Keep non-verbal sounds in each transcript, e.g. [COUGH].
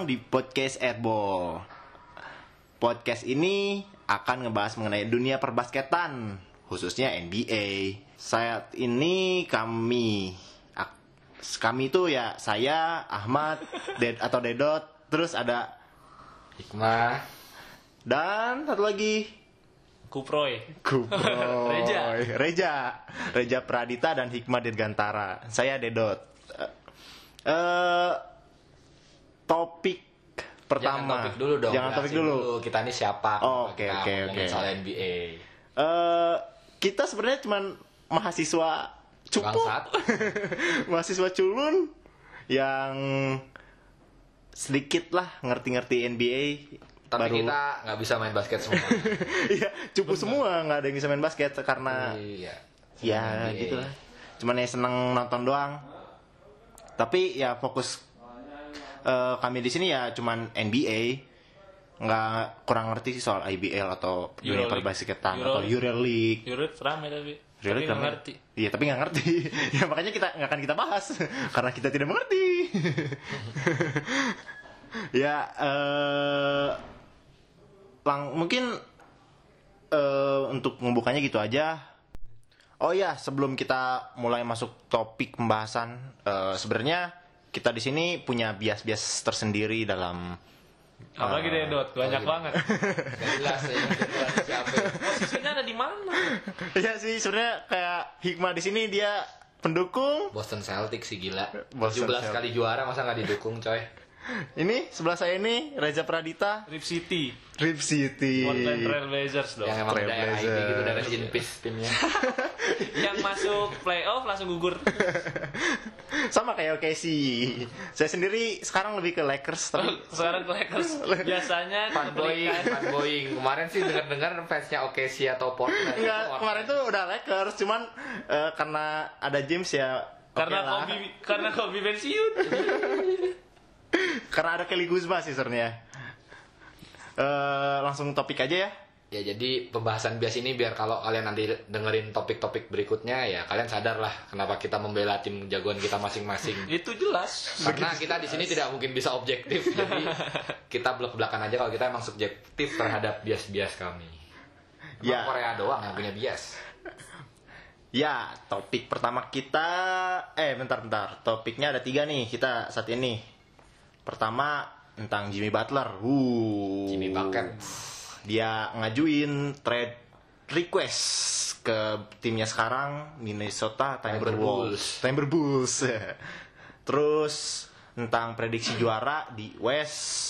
datang di podcast Airball. Podcast ini akan ngebahas mengenai dunia perbasketan, khususnya NBA. Saat ini kami kami itu ya saya Ahmad Ded atau Dedot, terus ada Hikmah dan satu lagi Kuproy. Kuproy. Reja. Reja. Reja Pradita dan Hikmah Dirgantara. Saya Dedot. Eh, eh, topik pertama. Jangan topik dulu dong Jangan topik jelasin dulu. Kita ini siapa Oh, oke, oke, oke. Soal NBA Eh, kita sebenarnya cuman mahasiswa cukup. [LAUGHS] Mahasiswa culun yang sedikit lah ngerti-ngerti NBA. Tapi baru kita nggak bisa main basket semua [LAUGHS] Iya, cupu semua nggak ada yang bisa main basket karena Iya ya NBA. gitu lah cuman ya seneng nonton doang tapi ya fokus eh, kami di sini ya cuman NBA nggak kurang ngerti sih soal IBL atau dunia Euroleague. perbasketan atau Euroleague. Yurut rame tapi. Euroleague tapi ngerti. Iya tapi nggak ngerti [LAUGHS] Ya makanya kita nggak akan kita bahas [LAUGHS] Karena kita tidak mengerti [LAUGHS] Ya eh lang Mungkin eh Untuk membukanya gitu aja Oh ya sebelum kita mulai masuk topik pembahasan eh Sebenarnya kita di sini punya bias-bias tersendiri dalam Apalagi deh Dot, banyak banget. Nggak jelas ya siapa Posisinya ada di mana? Iya sih sebenarnya kayak Hikmah di sini dia pendukung Boston Celtics sih gila Boston 17 Celtics. kali juara masa nggak didukung coy Ini sebelah saya ini Reza Pradita Rip City, Rip City Portland Trail Blazers dong. Yang emang udah RIP Trailblazers. gitu Udah rest in peace timnya [LAUGHS] Yang masuk playoff langsung gugur. [LAUGHS] sama kayak OKC. Saya sendiri sekarang lebih ke Lakers tapi Sekarang ke Lakers. [LAUGHS] Biasanya Fanboying, fanboying Kemarin sih denger-dengar fansnya OKC atau Portland enggak kemarin tuh udah Lakers cuman eh, karena ada James ya Karena oke lah. Kobe karena Kobe pensiun. Karena ada Kelly Kuzma sih sebenarnya. Eh, langsung topik aja ya. Ya jadi pembahasan bias ini biar kalau kalian nanti dengerin topik-topik berikutnya ya kalian sadar lah kenapa kita membela tim jagoan kita masing-masing. [LAUGHS] Itu jelas. Karena kita di sini tidak mungkin bisa objektif, [LAUGHS] jadi kita belak-belakan aja kalau kita emang subjektif terhadap bias-bias kami. Emang Ya. Korea doang yang punya bias. Ya, topik pertama kita eh bentar-bentar. Topiknya ada tiga nih kita saat ini. Pertama tentang Jimmy Butler. Uh. Jimmy Bucket. dia ngajuin trade request ke timnya sekarang Minnesota Timberwolves. Timberwolves. [LAUGHS] Terus tentang prediksi juara di West.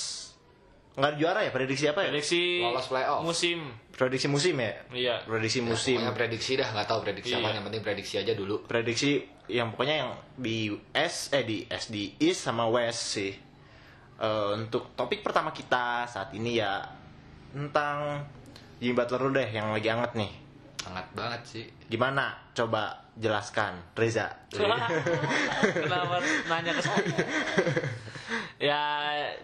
Nggak juara ya prediksi apa ya? Prediksi Lolos playoff. musim. Prediksi musim ya? Iya. Prediksi musim. Pokoknya prediksi dah nggak tahu prediksi apa Iya. yang penting prediksi aja dulu. Prediksi yang pokoknya yang di S eh di S di East sama West sih. Eh, untuk topik pertama kita saat ini ya tentang Jimmy Butler dulu deh yang lagi hangat nih. Sangat banget sih. Gimana? Coba jelaskan, Reza. [LAUGHS] Kenapa nanya ke saya? [LAUGHS] ya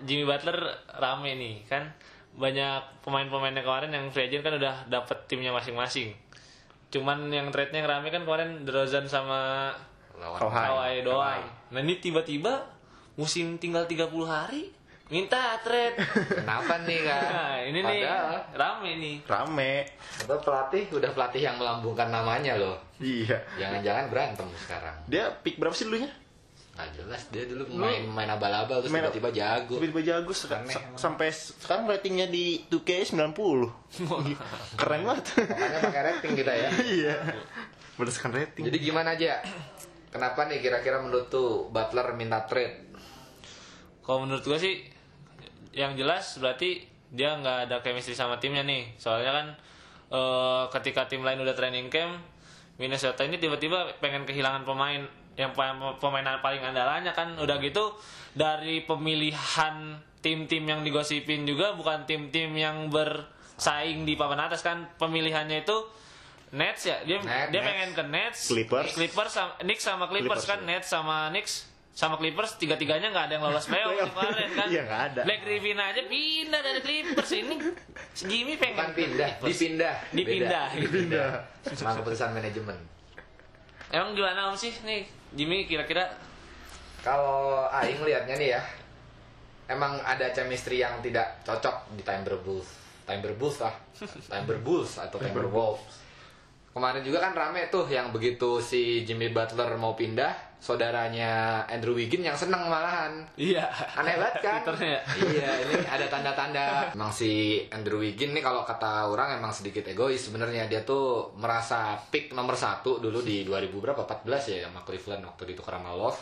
Jimmy Butler rame nih kan banyak pemain-pemainnya kemarin yang free agent kan udah dapet timnya masing-masing. Cuman yang trade-nya yang rame kan kemarin DeRozan sama. Kawhi doang. Nah ini tiba-tiba musim tinggal 30 hari minta trade. Kenapa nih kan? [LAUGHS] Nah ini nih Padahal rame nih. Rame. Atau pelatih udah pelatih yang melambungkan namanya loh. Iya. Jangan-jangan berantem sekarang. Dia pick berapa sih dulunya? Nggak jelas dia dulu main main abal-abal terus Main- tiba-tiba jago. Tiba-tiba jago seka- Aneh sa- emang. sampai sekarang ratingnya di 2K 90. Keren banget. Makanya pakai rating kita ya. [LAUGHS] iya. Berdasarkan rating. Jadi gimana aja? Kenapa nih kira-kira menurut tuh Butler minta trade? Kalau menurut gue sih yang jelas berarti dia nggak ada chemistry sama timnya nih. Soalnya kan eh, ketika tim lain udah training camp, Minnesota ini tiba-tiba pengen kehilangan pemain yang pemain paling andalanya kan. Udah gitu dari pemilihan tim-tim yang digosipin juga bukan tim-tim yang bersaing di papan atas kan. Pemilihannya itu Nets ya, dia Nets, dia Nets. pengen ke Nets, Clippers. Clippers sama Knicks sama Clippers, Clippers, kan, ya. Nets sama Knicks sama Clippers tiga-tiganya nggak ada yang lolos playoff kemarin kan. Iya, nggak ada. Black Griffin aja pindah dari Clippers ini. Jimmy pengen Bukan pindah, Clippers. dipindah. Dipindah. Beda. Pindah. Emang keputusan manajemen. Emang gimana om sih nih Jimmy kira-kira Kalau Aing liatnya nih ya, emang ada chemistry yang tidak cocok di Timberwolves. Timberwolves lah. Timberwolves atau Timberwolves. Kemarin juga kan rame tuh yang begitu si Jimmy Butler mau pindah, saudaranya Andrew Wiggins yang seneng malahan. Iya. Aneh banget kan? Twitternya. iya, ini ada tanda-tanda. Emang si Andrew Wiggins nih kalau kata orang emang sedikit egois sebenarnya. Dia tuh merasa pick nomor satu dulu di 2000 berapa? 14 ya sama Cleveland waktu ditukar sama Love.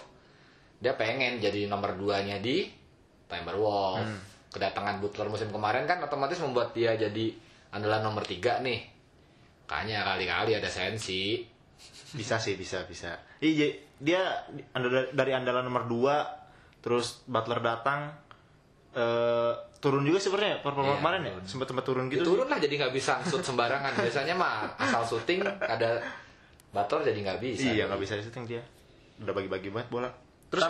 Dia pengen jadi nomor 2-nya di Timberwolves. Kedatangan Butler musim kemarin kan otomatis membuat dia jadi andalan nomor 3 nih. Kayaknya kali-kali ada sensi. Bisa sih, bisa, bisa. Iya, dia andal- dari andalan nomor 2 terus Butler datang eh turun juga sebenarnya performa Iya, kemarin ya. Sempat sempat turun gitu. Turun lah jadi nggak bisa shoot sembarangan. [LAUGHS] Biasanya mah asal syuting ada Butler jadi nggak bisa. Iya, nggak bisa syuting dia. Udah bagi-bagi banget bola. Terus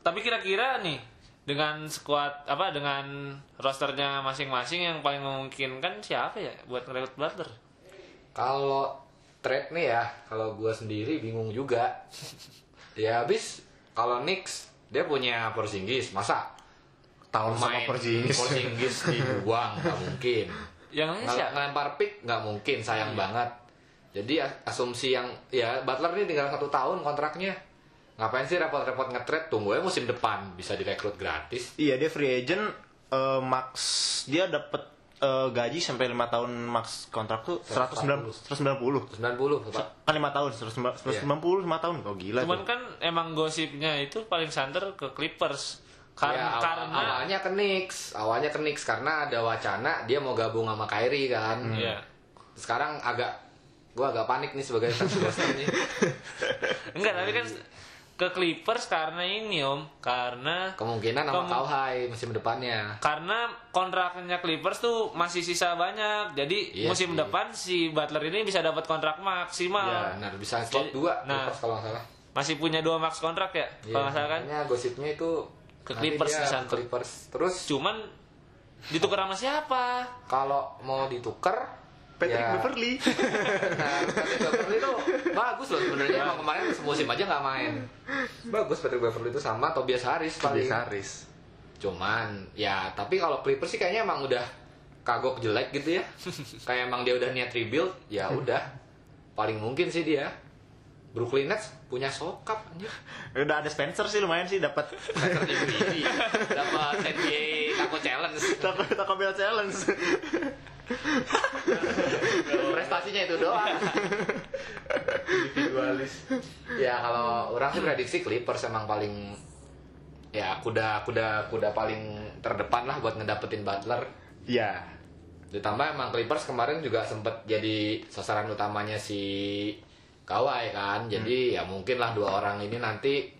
tapi kira-kira nih dengan squad apa dengan rosternya masing-masing yang paling memungkinkan siapa ya buat ngerekrut Butler? Kalau trade nih ya, kalau gua sendiri bingung juga. [LAUGHS] ya habis kalau Knicks dia punya Porzingis, masa Tahun sama Porzingis. Porzingis [LAUGHS] dibuang nggak mungkin. Yang lain siapa? ngelempar pick nggak mungkin, sayang banget. Jadi as- asumsi yang ya Butler ini tinggal satu tahun kontraknya. Ngapain sih repot-repot nge-trade? Tunggu aja musim depan bisa direkrut gratis. Iya, dia free agent eh, max dia dapat eh, gaji sampai 5 tahun max kontrak tuh 190 190. 90 Pak. Kan 5 tahun 190 190 5 tahun. Oh gila Cuman tuh. kan emang gosipnya itu paling santer ke Clippers. Karena Ya, awal- karena awalnya ke Knicks, awalnya ke Knicks karena ada wacana dia mau gabung sama Kyrie kan. Iya. Sekarang agak gua agak panik nih sebagai fans Boston nih. [LAUGHS] Enggak, tapi kan ke Clippers karena ini Om, karena Kemungkinan sama Kemu- Kawhi musim depannya. karena kontraknya Clippers tuh masih sisa banyak. Jadi Iya musim sih. depan si Butler ini bisa dapat kontrak maksimal. Ya, benar bisa slot 2 nah. kalau nggak salah. Masih punya dua max kontrak ya? Iya, Kalau nggak salah kan? gosipnya itu Ke Clippers di. Clippers. Terus Cuman ditukar sama siapa? kalau mau ditukar Patrick ya, Beverly. Nah, [LAUGHS] Patrick Beverly itu bagus loh sebenarnya. Emang kemarin semusim aja nggak main. Bagus Patrick Beverly itu sama Tobias Harris paling. Tobias Harris. Cuman ya tapi kalau Clippers sih kayaknya emang udah kagok jelek gitu ya. [LAUGHS] Kayak emang dia udah niat rebuild, ya udah. Paling mungkin sih dia. Brooklyn Nets punya sokap anjir. Udah ada Spencer sih lumayan sih dapat Spencer dapat NBA Taco Challenge. Taco Taco Bell Challenge. [LAUGHS] Prestasinya itu doang. Individualis. Ya kalau orang sih prediksi Clippers emang paling ya kuda kuda kuda paling terdepan lah buat ngedapetin Butler. Iya. Ditambah emang Clippers kemarin juga sempet jadi sasaran utamanya si Kawhi kan. Jadi ya mungkin lah dua orang ini nanti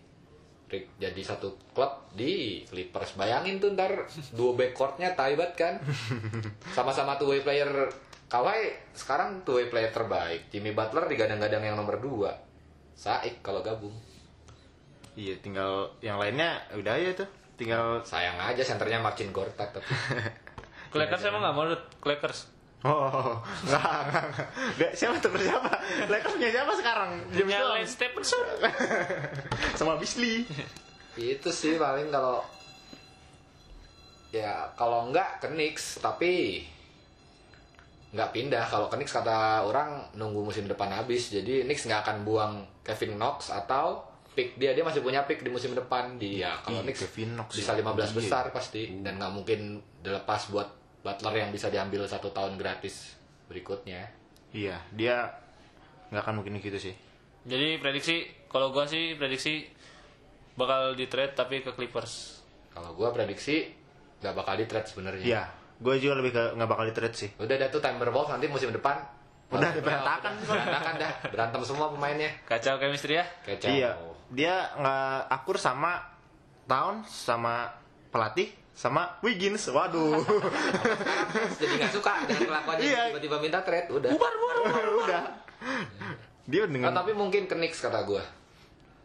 ri- jadi satu klub di Clippers. Bayangin tuh ntar dua backcourtnya taibat kan. [LAUGHS] Sama-sama two way player Kawhi sekarang two way player terbaik. Jimmy Butler digadang-gadang yang nomor dua. Saik kalau gabung. Iya, tinggal yang lainnya udah ya tuh. Tinggal Sayang aja senternya Marcin Gortat tapi. [LAUGHS] Lakers emang nggak mau Dut? Oh, enggak, enggak, enggak. Nggak, siapa tuh siapa? Lakers punya siapa sekarang? James Punya Dolan. Lance Stephenson. [LAUGHS] Sama Beasley. itu sih paling kalau ya kalau enggak ke Knicks tapi nggak pindah kalau ke Knicks kata orang nunggu musim depan habis jadi Knicks nggak akan buang Kevin Knox atau pick dia dia masih punya pick di musim depan dia kalau Ih, Knicks Kevin Knox bisa ya. 15 Iya. besar pasti dan nggak mungkin dilepas buat Butler yang bisa diambil satu tahun gratis berikutnya Iya, dia nggak akan mungkin gitu sih. Jadi prediksi kalau gua sih prediksi bakal di trade tapi ke Clippers. kalau gua prediksi nggak bakal di trade sebenarnya Iya, gue juga lebih ke nggak bakal di trade sih. Udah ada tuh Timberwolves nanti musim depan. Udah berantakan. [LAUGHS] Berantakan dah. Berantem semua pemainnya. Kacau chemistry ya. Kacau. Iya, dia nggak akur sama Town, sama pelatih, sama Wiggins. Waduh, Jadi nggak suka dengan kelakuannya Iya. tiba-tiba minta trade. Udah. udah. Dia dengan Nah, tapi mungkin ke Knicks kata gue.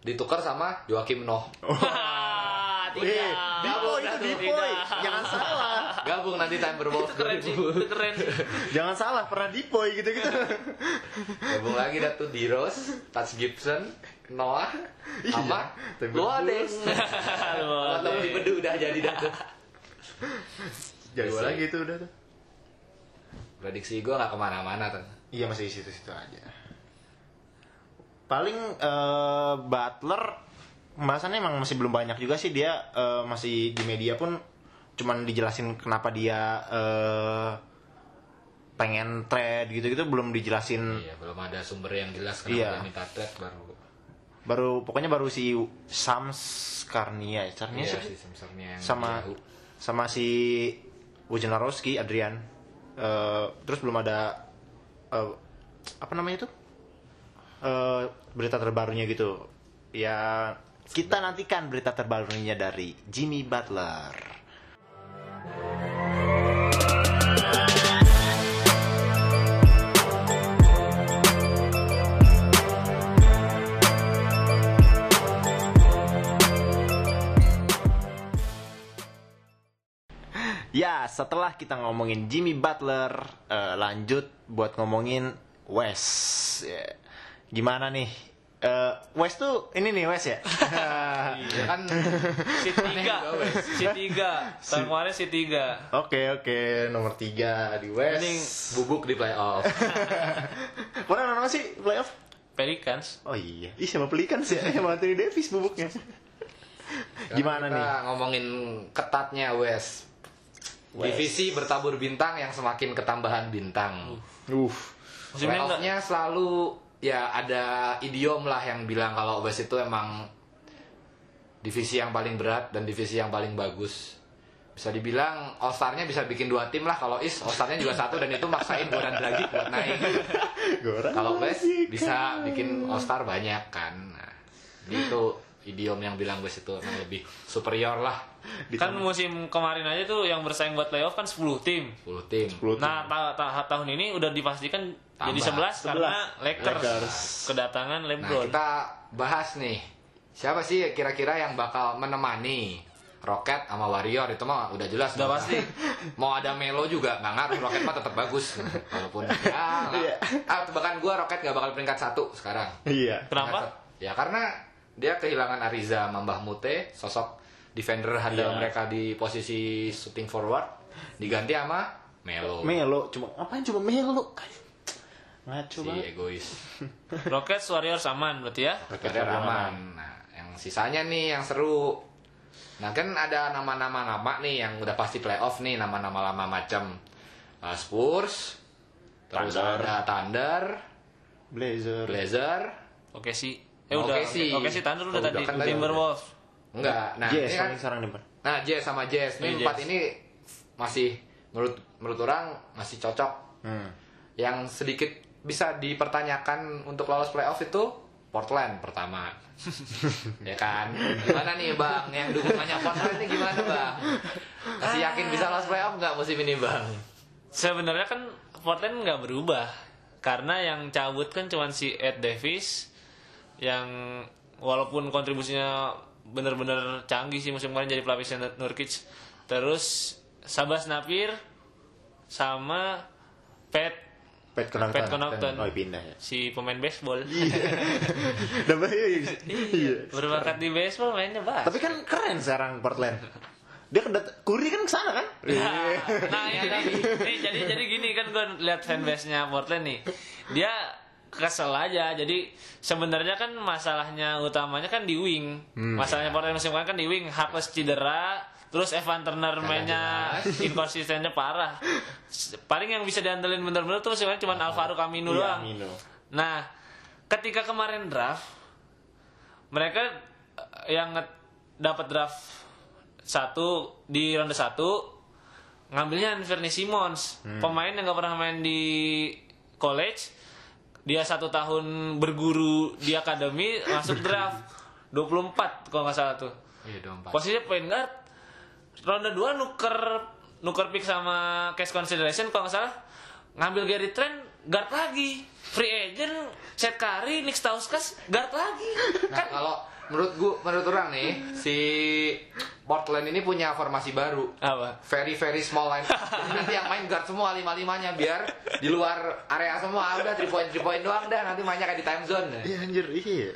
Ditukar sama Joakim Noh. Wah, Eh, tidak. Dipoy itu Dipoy, Tidak. jangan salah. Gabung nanti Timberwolves. Itu keren sih, itu keren sih. Jangan salah, pernah Dipoy gitu-gitu. Gabung lagi dah tuh Diros, Touch Gibson, Noah, sama Timberwolves. Luades. Sama Tommy Bedu udah jadi dah tuh. Jago lagi tuh udah tuh. Prediksi gue nggak ke mana-mana tuh. Iya masih di situ-situ aja. Paling eh, Butler pembahasannya emang masih belum banyak juga sih dia eh, masih di media pun cuman dijelasin kenapa dia eh, pengen trade gitu-gitu belum dijelasin Iya, belum ada sumber yang jelas kenapa Iya. dia minta trade baru. baru pokoknya baru si Sams Karnia Karnia Iya, si Simpsonnya yang sama Yahoo. Sama si Wojnarowski Adrian. Eh, terus belum ada eh, apa namanya itu? Eh, berita terbarunya gitu. Ya kita nantikan berita terbarunya dari Jimmy Butler setelah kita ngomongin Jimmy Butler, eh, lanjut buat ngomongin West. Ya. Gimana nih? Eh, West tuh ini nih West ya. Ya kan [LAUGHS] Si tiga, si tiga. Tahun kemarin si tiga. Oke oke nomor tiga di West. Mending bubuk di playoff. [LAUGHS] Kemarin nama sih playoff? Pelicans. Oh iya, ih sama Pelicans ya, sama Anthony Davis bubuknya. Gimana kita nih? ngomongin ketatnya West. Divisi bertabur bintang yang semakin ketambahan bintang. Uh, Playoff-nya selalu ya ada idiom lah yang bilang kalau West itu emang divisi yang paling berat dan divisi yang paling bagus. Bisa dibilang All Star-nya bisa bikin dua tim lah kalau East All Star-nya juga satu dan itu maksain gue dan Dragic buat naik. Goran Kalau West bisa bikin All Star banyak kan. Nah, itu idiom yang bilang West itu emang lebih superior lah. kan musim kemarin aja tuh yang bersaing buat playoff kan 10 tim. 10 tim. 10 Nah, ta- ta- tahun ini udah dipastikan jadi Tambah. 11 karena Lakers, Lakers. kedatangan Nah, LeBron. kita bahas nih. Siapa sih kira-kira yang bakal menemani Rocket sama Warrior itu mah udah jelas. Udah pasti. [LAUGHS] Mau ada Melo juga nggak ngaruh. Rocket mah tetap bagus. Walaupun [LAUGHS] ya, Iya. ah, bahkan gua Rocket nggak bakal peringkat satu sekarang. Iya. Kenapa? Ya karena dia kehilangan Ariza Mambah Mute, sosok defender handal Iya. mereka di posisi shooting forward, diganti sama Melo. Melo, cuma ngapain cuma Melo? Ngaco si banget. egois. [LAUGHS] Rockets Warriors aman berarti ya. Rocket aman. Nah, yang sisanya nih yang seru. Nah kan ada nama-nama nama nih yang udah pasti playoff nih nama-nama lama macam uh, Spurs, terus Thunder. ada Thunder, Blazer. Blazer, Oke sih. Eh Oke udah. sih. Oke sih Thunder udah Oh, tadi. udah kan tadi Timberwolves. enggak. Nah, Jazz ini kan, paling sekarang depan. nah Jazz sama Jazz ini empat ini masih menurut menurut orang masih cocok. Hmm. Yang sedikit bisa dipertanyakan untuk lolos playoff itu Portland pertama. [LAUGHS] ya kan? Gimana nih Bang? Yang dukungannya Portland ini gimana Bang? Masih yakin bisa lolos playoff nggak musim ini Bang? Sebenarnya kan Portland nggak berubah karena yang cabut kan cuma si Ed Davis yang walaupun kontribusinya bener-bener canggih sih musim kemarin jadi pelapisnya Nur- Nurkic terus Sabas Napir sama Pet Pat Connaughton. Pat Connaughton. Oh, pindah ya. si pemain baseball [LAUGHS] Double iya, iya. iya. berbakat di baseball mainnya bas Tapi kan keren sekarang Portland. Dia kedat Curry kan ke sana kan? Nah, nah ini, nih, jadi jadi gini kan gue lihat fanbase-nya Portland nih. Dia kesel aja. Jadi sebenarnya kan masalahnya utamanya kan di wing. Masalahnya Portland musim kemarin kan di wing. Harkless cedera, terus Evan Turner mainnya [LAUGHS] inkonsistennya parah. Paling yang bisa diandelin bener-bener tuh sebenarnya cuma Alvaro Camino Iya, doang. Mino. Nah, ketika kemarin draft, mereka eh, yang dapat draft satu di ronde satu ngambilnya Anthony Simmons, pemain yang nggak pernah main di college, dia satu tahun berguru di akademi masuk draft 24 kalau nggak salah tuh. Iya dong Pak. Posisinya point guard. Ronde 2 nuker nuker pick sama cash consideration kalau nggak salah ngambil Gary Trent guard lagi. Free agent Seth Curry, Nick Stauskas guard lagi. Nah, Kan kalau menurut gua menurut orang nih si Portland ini punya formasi baru. apa? Very very small line. [LAUGHS] Nanti yang main guard semua lima limanya biar di luar area semua udah three point three point doang dah nanti mainnya kayak di time zone. Iya anjir, iya.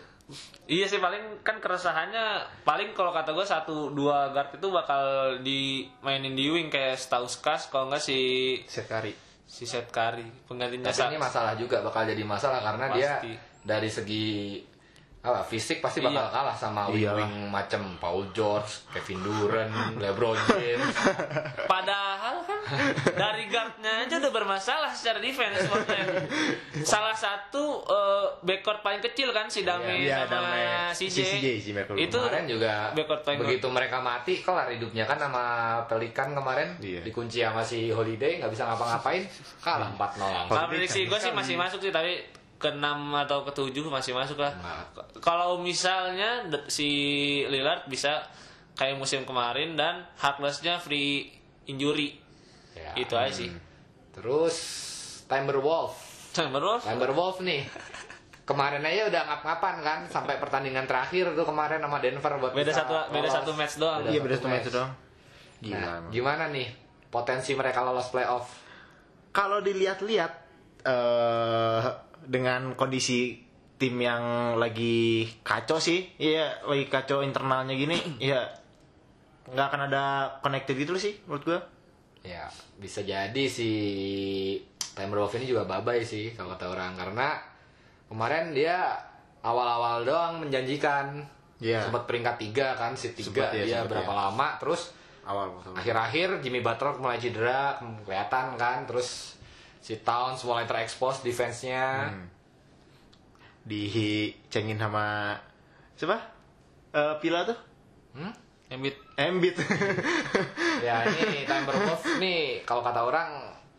Iya sih paling kan keresahannya paling kalau kata gue satu dua guard itu bakal dimainin di wing kayak Stauskas kalau enggak si Sekari. si Seth Curry penggantinya Tapi ini masalah juga bakal jadi masalah karena dia Pasti. dari segi apa fisik pasti bakal Iya. kalah sama Iyalah. wing-wing macam Paul George, Kevin Durant, [LAUGHS] LeBron James. Padahal kan dari guardnya aja udah bermasalah secara defense maksudnya. Salah satu eh, backcourt paling kecil kan si Dame Iya, sama Dame. CJ. Si CJ, si itu kemarin juga backcourt paling begitu mereka mati kelar hidupnya kan sama Pelikan kemarin Iya. dikunci sama si Holiday nggak bisa ngapa-ngapain kalah 4-0 langsung. Kalau prediksi gue sih masih masuk sih tapi ke 6 atau ke 7 masih masuk lah. Nah. Kalau misalnya si Lillard bisa kayak musim kemarin dan Harkless-nya free injury. Ya. Itu aja sih. Terus Timberwolf. Timberwolves Timberwolf nih. Kemarin aja udah ngap-ngapan kan sampai pertandingan terakhir tuh kemarin sama Denver buat beda satu beda lolos. satu match doang. Beda Iya beda satu match. match doang. Gila. Nah, emang. gimana nih potensi mereka lolos playoff? Kalau dilihat-lihat eh dengan kondisi tim yang lagi kacau sih, iya lagi kacau internalnya gini, [CLEARS THROAT] ya nggak akan ada connected gitu sih menurut gua. Ya, bisa jadi si Timberwolf ini juga babai sih kalau kata orang karena kemarin dia awal-awal doang menjanjikan. Iya. Sempat peringkat tiga kan, si tiga Sempet ya, dia berapa ya. lama terus Awal akhir-akhir Jimmy Butler mulai cedera kelihatan kan terus si Towns mulai terekspos defense-nya Hmm. dicengin sama siapa? Eh Pila tuh? Hmm? Embiid Embiid. [LAUGHS] ya ini Timberwolves nih kalau kata orang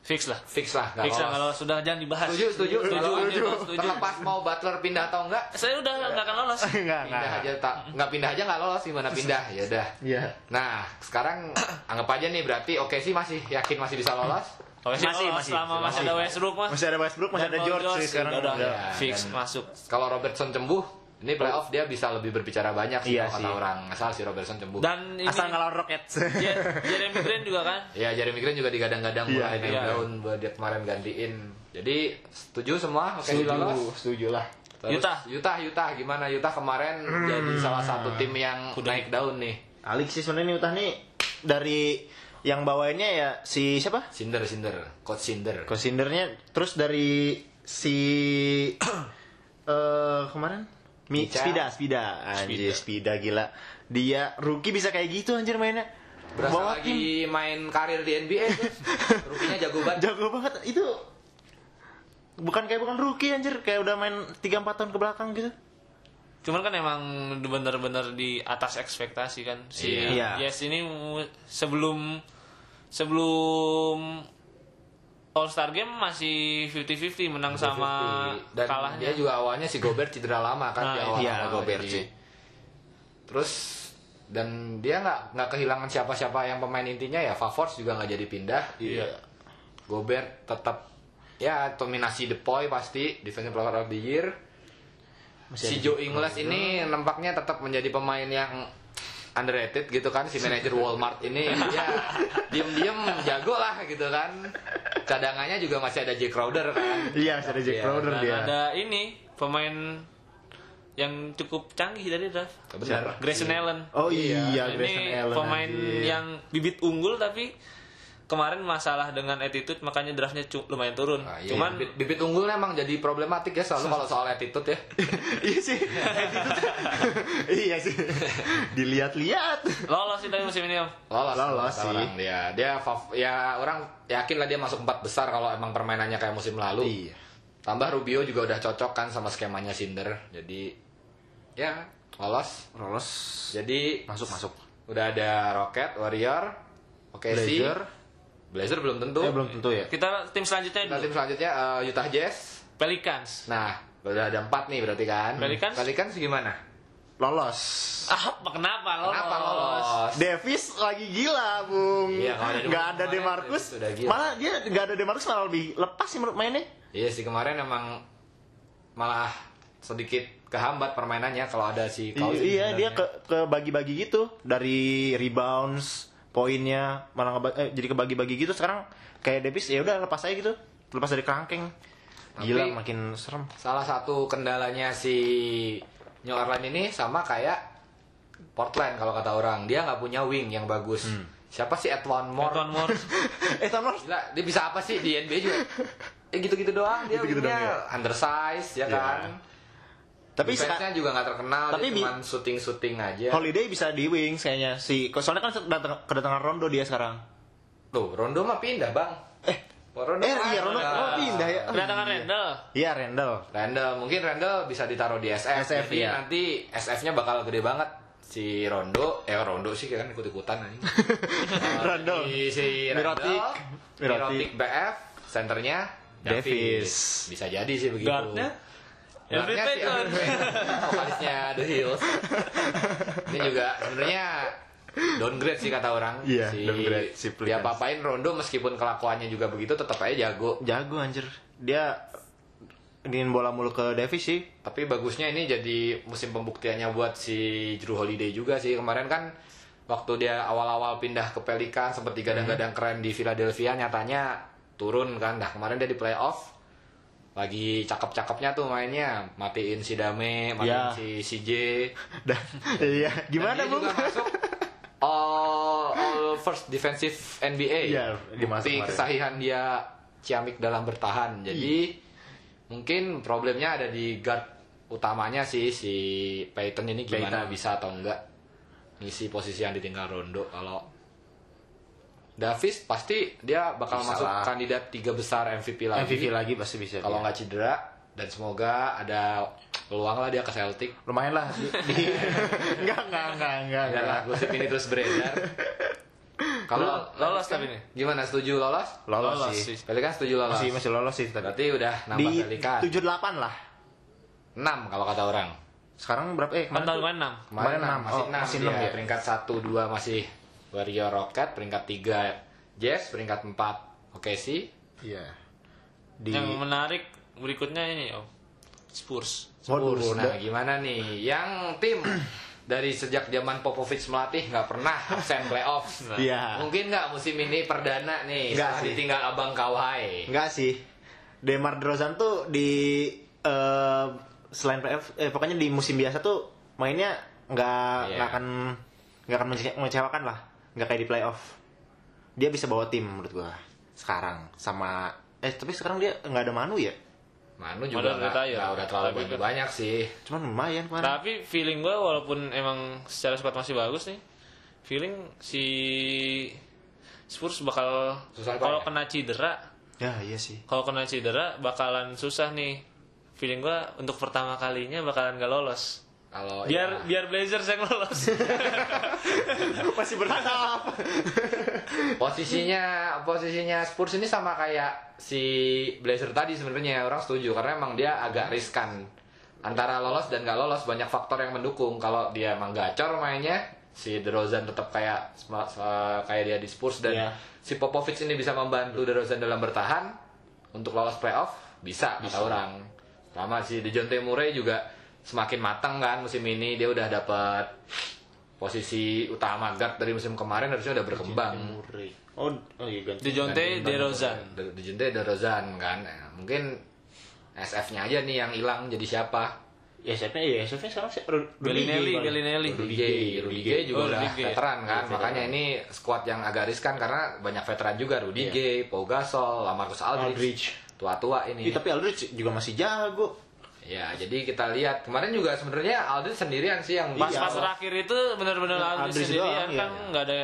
fix lah. fix lah nggak Fix lah kalau sudah jangan dibahas. setuju setuju Setuju, Kalau setuju, setuju. terlepas mau Butler pindah atau enggak Saya udah nggak akan lolos. [LAUGHS] Enggak, pindah enggak. aja tak nggak pindah aja nggak lolos gimana pindah ya udah Iya. nah sekarang anggap aja nih berarti oke sih masih yakin masih bisa lolos [CLEARS THROAT] Sih Masih, masih. selama masih, Masih. ada Westbrook mah. Masih ada Westbrook, masih ada Paul George, sih sekarang udah, udah. Ya, fix dan- masuk. kalau Robertson sembuh ini playoff dia bisa lebih berbicara banyak sih Iya kata sih. orang asal si Robertson sembuh Dan ini Asal ngelawan Rockets. Jeremy Grant juga kan. Ya Jeremy Grant juga digadang-gadang Iya, mulai iya. buat dia kemarin gantiin. Jadi setuju semua oke lolos. setuju lah. Terus, Utah. Utah, Utah gimana Utah kemarin jadi salah satu tim yang naik daun nih. Alik sih sebenarnya nih Utah nih dari yang bawainnya ya si siapa? Cinder, Cinder, coach Cinder. Kosindernya terus dari si [COUGHS] eh kemarin Mi. Spida, Spida, anjir Spida gila. Dia rookie bisa kayak gitu anjir mainnya. Berasa Bawa lagi main karir di NBA tuh. [LAUGHS] Rukinya jago banget. jago banget itu. Bukan kayak bukan rookie anjir, kayak udah main 3 4 tahun ke belakang gitu. Cuman kan emang bener-bener di atas ekspektasi kan si Iya. Yes ini sebelum sebelum All Star Game masih 50-50 menang sama Dan kalahnya. dia juga awalnya si Gobert cedera lama kan Nah, di awal. iya, Gobert sih. Terus dan dia nggak nggak kehilangan siapa-siapa yang pemain intinya ya Favors juga nggak jadi pindah. Iya. Gobert tetap ya dominasi The Boy pasti defensive player of the year. Si Joe Ingles ini nampaknya tetap menjadi pemain yang underrated gitu kan si manajer Walmart ini [LAUGHS] ya diem-diem jago lah gitu kan cadangannya juga masih ada Jay Crowder kan Iya, masih ada Jack Iya, Crowder Dan dia. ada ini pemain yang cukup canggih dari draft. benar Grayson Allen. Oh iya, ini Grayson Allen. pemain anjir. yang bibit unggul tapi kemarin masalah dengan attitude makanya draftnya cu- lumayan turun. Ah, iya, Cuman bibit, bibit unggulnya emang jadi problematik ya selalu kalau soal attitude ya [LAUGHS] iya sih. [LAUGHS] iya sih. Dilihat-lihat. lolos sih tapi musim ini Om. lolos Lolos sih. orang dia dia fav- ya orang yakin lah dia masuk empat besar kalau emang permainannya kayak musim lalu Iya. tambah Rubio juga udah cocok kan sama skemanya Cinder jadi ya lolos Lolos jadi masuk masuk. udah ada Rocket Warrior oke sih Blazer. Belum tentu Eh belum tentu ya. Kita tim selanjutnya dulu. tim selanjutnya eh, Utah Jazz Pelicans. nah udah ada empat nih berarti kan Pelicans? Pelicans gimana Lolos. Ah, kenapa lolos? kenapa lolos Davis lagi gila, Bung. Iya, kalau ada nggak ada Demarcus. Malah dia nggak ada Demarcus malah lebih lepas sih menurut mainnya. Iya sih kemarin emang malah sedikit kehambat permainannya kalau ada si Cousins iya, dia ke bagi-bagi gitu dari rebounds, poinnya malah eh, jadi kebagi-bagi gitu sekarang kayak Davis ya udah lepas aja gitu. Lepas dari kerangkeng. Gila Tapi- makin serem. salah satu kendalanya si New Orleans ini sama kayak Portland kalau kata orang. Dia nggak punya wing yang bagus. Siapa sih Edwin Moore? Anton Moore. [LAUGHS] eh Tanor Gila, dia bisa apa sih di NBA juga? Eh gitu-gitu doang dia Gitu-gitu wingnya doang ya? undersize ya Iya. kan. Tapi seka- juga nggak terkenal, Tapi cuma shooting-shooting aja. Holiday bisa di wings kayaknya si soalnya kan datang kedatangan Rondo dia sekarang Tuh, Rondo mah pindah, Bang. eh Rondo eh iya Rondo pindah. oh, pindah ya Oh, Kedatangan iya. Randall. iya Randall Randall, mungkin Randall bisa ditaruh di SF. SF, Jadi iya. nanti SF-nya bakal gede banget. Si Rondo, eh Rondo sih kan ikut-ikutan anjing. [LAUGHS] Randall Si, si Mirotic. Randall, Mirotic. Mirotic BF, senternya Davis. Davis. Bisa jadi sih begitu. Guardnya? Payton. Every Payton, vokalisnya The Hills. Ini juga sebenarnya downgrade sih kata orang. Iya, si, downgrade, si Dia Pelicans. papain Rondo meskipun kelakuannya juga begitu tetap aja jago. jago anjir dia ingin bola mulu ke Davis sih Tapi bagusnya ini jadi musim pembuktiannya buat si Drew Holiday juga sih. Kemarin kan waktu dia awal-awal pindah ke Pelikan sempat digadang-gadang keren di Philadelphia nyatanya turun kan. Dah kemarin dia di playoff lagi cakep-cakepnya tuh mainnya matiin si Dame, matiin Ya. si CJ. [LAUGHS] dan iya Dan gimana dia bung juga masuk all, all first defensive NBA. Iya, masuk Bukti kesahihan dia ciamik dalam bertahan. Jadi mungkin problemnya ada di guard utamanya sih si Peyton ini gimana Payton. bisa atau enggak ngisi posisi yang ditinggal Rondo kalau Davis pasti dia bakal Bisa masuk lah. kandidat tiga besar MVP lagi. MVP lagi pasti bisa Kalau dia. nggak cedera dan semoga ada peluang lah dia ke Celtic. lumayan lah [LAUGHS] enggak enggak enggak enggak enggak gosip ini terus beredar. Kalau Lolos tapi nih. Gimana setuju lolos? lolos, Lolos sih sih. Pelikan setuju lolos. masih masih lolos sih tadi Berarti udah nambah di Pelikan. 78 lah 6 kalau kata orang. sekarang berapa eh kemarin tahun kemarin 6. Kemarin Kemarin 6, enam. masih Oh, 6. masih dia. enam ya? Peringkat 1 2 masih Warrior Rocket, peringkat 3 Jazz, peringkat 4 Oke sih. iya di Yang menarik berikutnya ini Om. Spurs. Spurs. Nah, udah. gimana nih? Yang tim dari sejak zaman Popovich melatih nggak pernah absen playoffs. [LAUGHS] Iya. Mungkin nggak musim ini perdana nih Nggak setelah sih. ditinggal abang Kawhi. Enggak sih. Demar Derozan tuh di eh, selain playoff, eh, pokoknya di musim biasa tuh mainnya nggak Iya. nggak akan nggak akan mengece- mengecewakan lah. Nggak kayak di playoff. Dia bisa bawa tim menurut gua sekarang sama eh tapi sekarang dia nggak ada Manu ya. Manu juga nggak retire. nggak udah terlalu Tapi banyak, banyak sih. Cuman lumayan kemarin. Tapi feeling gue walaupun emang secara squad masih bagus nih, feeling si Spurs bakal Susah kalau ya? kena cedera, Ya iya sih. kalau kena cedera bakalan susah nih. Feeling gue untuk pertama kalinya bakalan gak lolos. Kalau Biar ya, biar Blazers yang lolos. [LAUGHS] Masih berharap. [LAUGHS] posisinya posisinya Spurs ini sama kayak si Blazer tadi sebenarnya. Orang setuju karena emang dia agak riskan. Antara lolos dan gak lolos banyak faktor yang mendukung. Kalau dia emang gacor mainnya si DeRozan tetap kayak kayak dia di Spurs. Dan Iya. si Popovich ini bisa membantu DeRozan dalam bertahan. Untuk lolos playoff bisa kata orang. Sama si DeJounte Murray juga semakin matang kan musim ini dia udah dapat posisi utama guard dari musim kemarin harusnya udah berkembang. Oh, oh iya ganti. DeRozan. De- DeJounte DeRozan kan Nah, mungkin SF-nya aja nih yang hilang jadi siapa Ya siapa ya? Siapa sekarang sih? Ru- Rudy Bellinelli, Gay, Bellinelli. Rudy Gay Rudy Gay juga Oh, udah veteran kan Iya, makanya veteran. ini squad yang agak riskan karena banyak veteran juga Rudy Iya. Gay Pau Gasol Lamarcus Aldridge, Aldridge. tua-tua ini Ih, tapi Aldridge juga masih jago. Ya jadi kita lihat kemarin juga sebenarnya Aldridge sendirian sih yang Pas pas terakhir itu benar-benar Aldridge sendirian doang, kan iya. nggak ada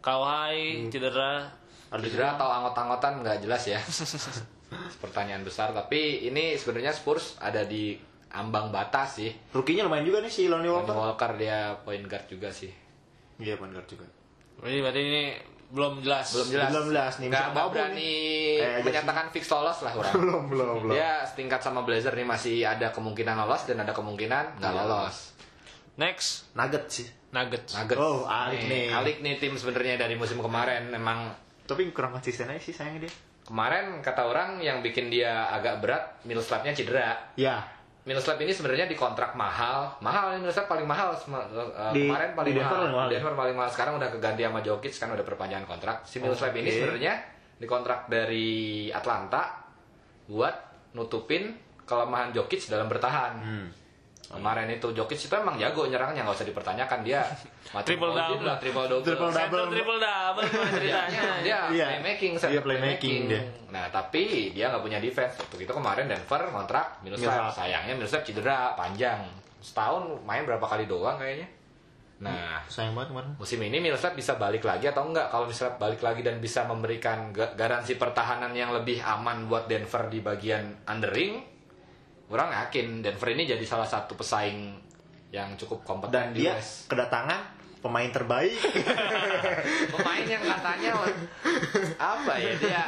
Kawhi cedera. Aldridge Cedera atau anggot-anggotan nggak jelas ya [LAUGHS] pertanyaan besar tapi ini sebenarnya Spurs ada di ambang batas sih Rukinya lumayan juga nih si Lonnie Lonnie Walker. Walker dia point guard juga sih Iya, point guard juga. Jadi berarti ini belum jelas. belum jelas Belum jelas nih, nggak babu berani aja menyatakan fix lolos lah orang [LAUGHS] belum, belum, belum. dia setingkat sama Blazer nih masih ada kemungkinan lolos dan ada kemungkinan nggak Iya. lolos Next Nugget sih. Nuggets. Nuggets Oh, alik nih. alik nih tim sebenarnya dari musim kemarin memang Tapi kurang konsisten aja sih sayangnya dia. kemarin kata orang yang bikin dia agak berat Millsapnya cedera Ya, Millsap ini sebenarnya dikontrak mahal mahal ini Millsap paling mahal Sem- uh, Di- kemarin paling di Denver mahal. mahal Denver paling mahal sekarang udah keganti sama Jokic kan udah perpanjangan kontrak si Millsap ini oke. sebenarnya dikontrak dari Atlanta buat nutupin kelemahan Jokic dalam bertahan hmm. Kemarin itu Jokic itu emang jago nyerangnya nggak usah dipertanyakan dia [LAUGHS] Triple double. lah, triple double. Triple double. Center triple double [LAUGHS] gimana ceritanya. dia Iya. playmaking, Dia center playmaking dia. Nah tapi dia nggak punya defense. Waktu itu kemarin Denver kontrak Millsap. Sayangnya Millsap cedera panjang. Setahun main berapa kali doang kayaknya. Nah Sayang banget kemarin. musim ini Millsap bisa balik lagi atau enggak? Kalau Millsap balik lagi dan bisa memberikan ga- garansi pertahanan yang lebih aman buat Denver di bagian undering, kurang yakin Denver ini jadi salah satu pesaing yang cukup kompeten Dan di dia West. kedatangan pemain terbaik. [LAUGHS] Pemain yang katanya [LAUGHS] apa ya dia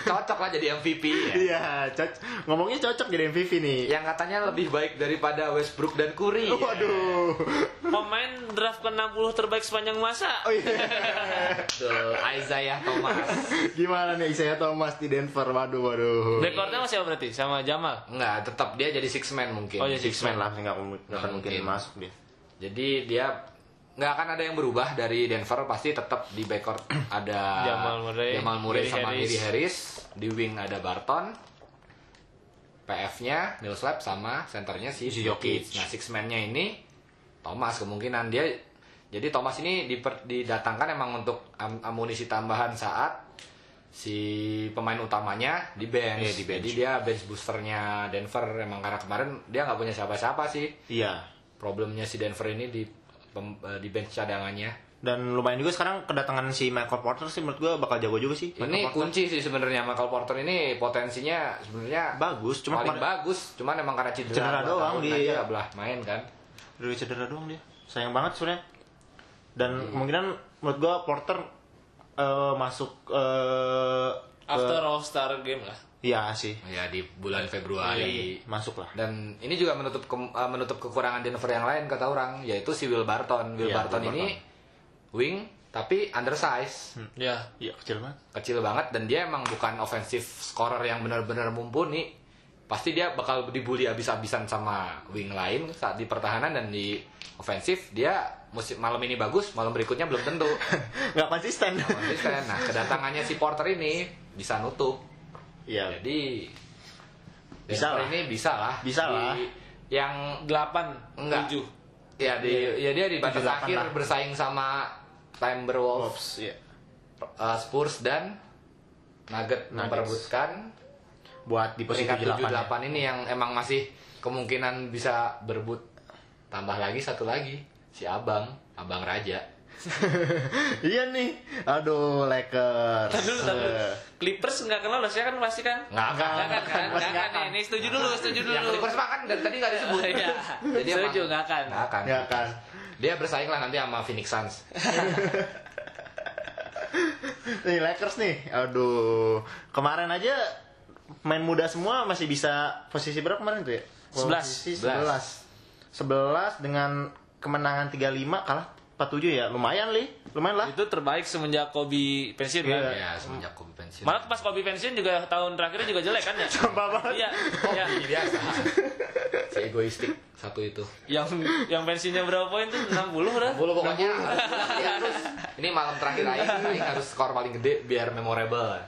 cocok lah jadi MVP ya. Iya, coc- ngomongnya cocok jadi MVP nih. Yang katanya lebih baik daripada Westbrook dan Curry. ya. Waduh. Pemain draft ke-60 terbaik sepanjang masa. Oh iya. Tuh, Isaiah Thomas. Gimana nih Isaiah Thomas di Denver? Waduh, waduh. Rekordnya masih apa berarti? Sama Jamal. Enggak, tetap dia jadi six man mungkin. Oh, iya, Six man lah, nggak mungkin, nggak mungkin mungkin. masuk dia. Jadi dia nggak akan ada yang berubah dari Denver pasti tetap di backcourt [CLEARS THROAT] ada Jamal Murray, Jamal Murray Gary sama Harris. Gary Harris, di wing ada Barton, PF-nya Millsap sama senternya si Jokic. Nah six man-nya ini Thomas kemungkinan dia jadi Thomas ini diper- didatangkan emang untuk am- amunisi tambahan saat si pemain utamanya di bench. Iya, di bench. Jadi dia bench boosternya Denver emang karena kemarin dia nggak punya siapa-siapa sih Iya. problemnya si Denver ini di pem- eh, di bench cadangannya. Dan lumayan juga sekarang kedatangan si Michael Porter sih menurut gua bakal jago juga sih. Ini Michael Porter. kunci sih sebenarnya Michael Porter ini potensinya sebenarnya bagus, cuma paling kemarin bagus, cuman emang karena cedera, Cedera doang dia, aja nggak belah main kan. dari cedera doang dia. Sayang banget sebenarnya. Dan Hmm. kemungkinan menurut gua Porter eh, masuk ke- After Star Game lah. Iya sih. Ya di bulan Februari. Masuk lah. Dan ini juga menutup ke- eh, menutup kekurangan Denver yang lain kata orang, yaitu si Will Barton. Will Iya, Barton Will ini wing tapi undersize, Ya. Iya kecil banget. kecil banget dan dia emang bukan offensive scorer yang benar-benar mumpuni. Pasti dia bakal dibully abis-abisan sama wing lain saat di pertahanan dan di ofensif dia musim malam ini bagus, malam berikutnya belum tentu. [LAUGHS] Nggak konsisten. Konsisten. Nah, kedatangannya si Porter ini bisa nutup. Iya. Jadi Bisa lah. ini bisa lah. Bisa Di- lah. Yang 8, Enggak. 7. ya di ya dia di batas 7-8 akhir lah. bersaing sama Timberwolves, Wolves, iya. uh, Spurs dan Nugget Nuggets. memperebutkan Buat di posisi peringkat 78 ya. 78 ini yang emang masih kemungkinan bisa berebut tambah lagi satu lagi si Abang, Abang Raja. [LAUGHS] iya nih. Aduh, Lakers. Tadi dulu. Eh, Clippers nggak kenal loh, saya kan pasti kan. Nggak akan. Nggak kan, kan? Pasti Nggak nggak kan nih. akan. Ini setuju dulu, setuju dulu. Yang Clippers mah kan dari tadi nggak disebut. [LAUGHS] Iya. Jadi Setuju, nggak akan. Nggak akan. Ya kan. Dia bersaing lah nanti sama Phoenix Suns. [LAUGHS] Nih Lakers nih. Aduh. Kemarin aja main muda semua masih bisa posisi berapa kemarin tuh ya? Sebelas. Posisi Sebelas. 11. 11 dengan kemenangan 35 kalah 47 ya. Lumayan, Li. Lumayan lah. Itu terbaik semenjak Kobe pensiun kan. Iya. ya semenjak Kobe pensiun. Malah pas Kobe pensiun juga tahun terakhirnya juga jelek kan ya? Sumpah banget. Iya. Iya. Ini biasa. si egoistik satu itu. Yang yang pensiunnya berapa poin tuh? 60 udah. Bulu pokoknya dia harus ini malam terakhir Aing, Aing harus skor paling gede biar memorable.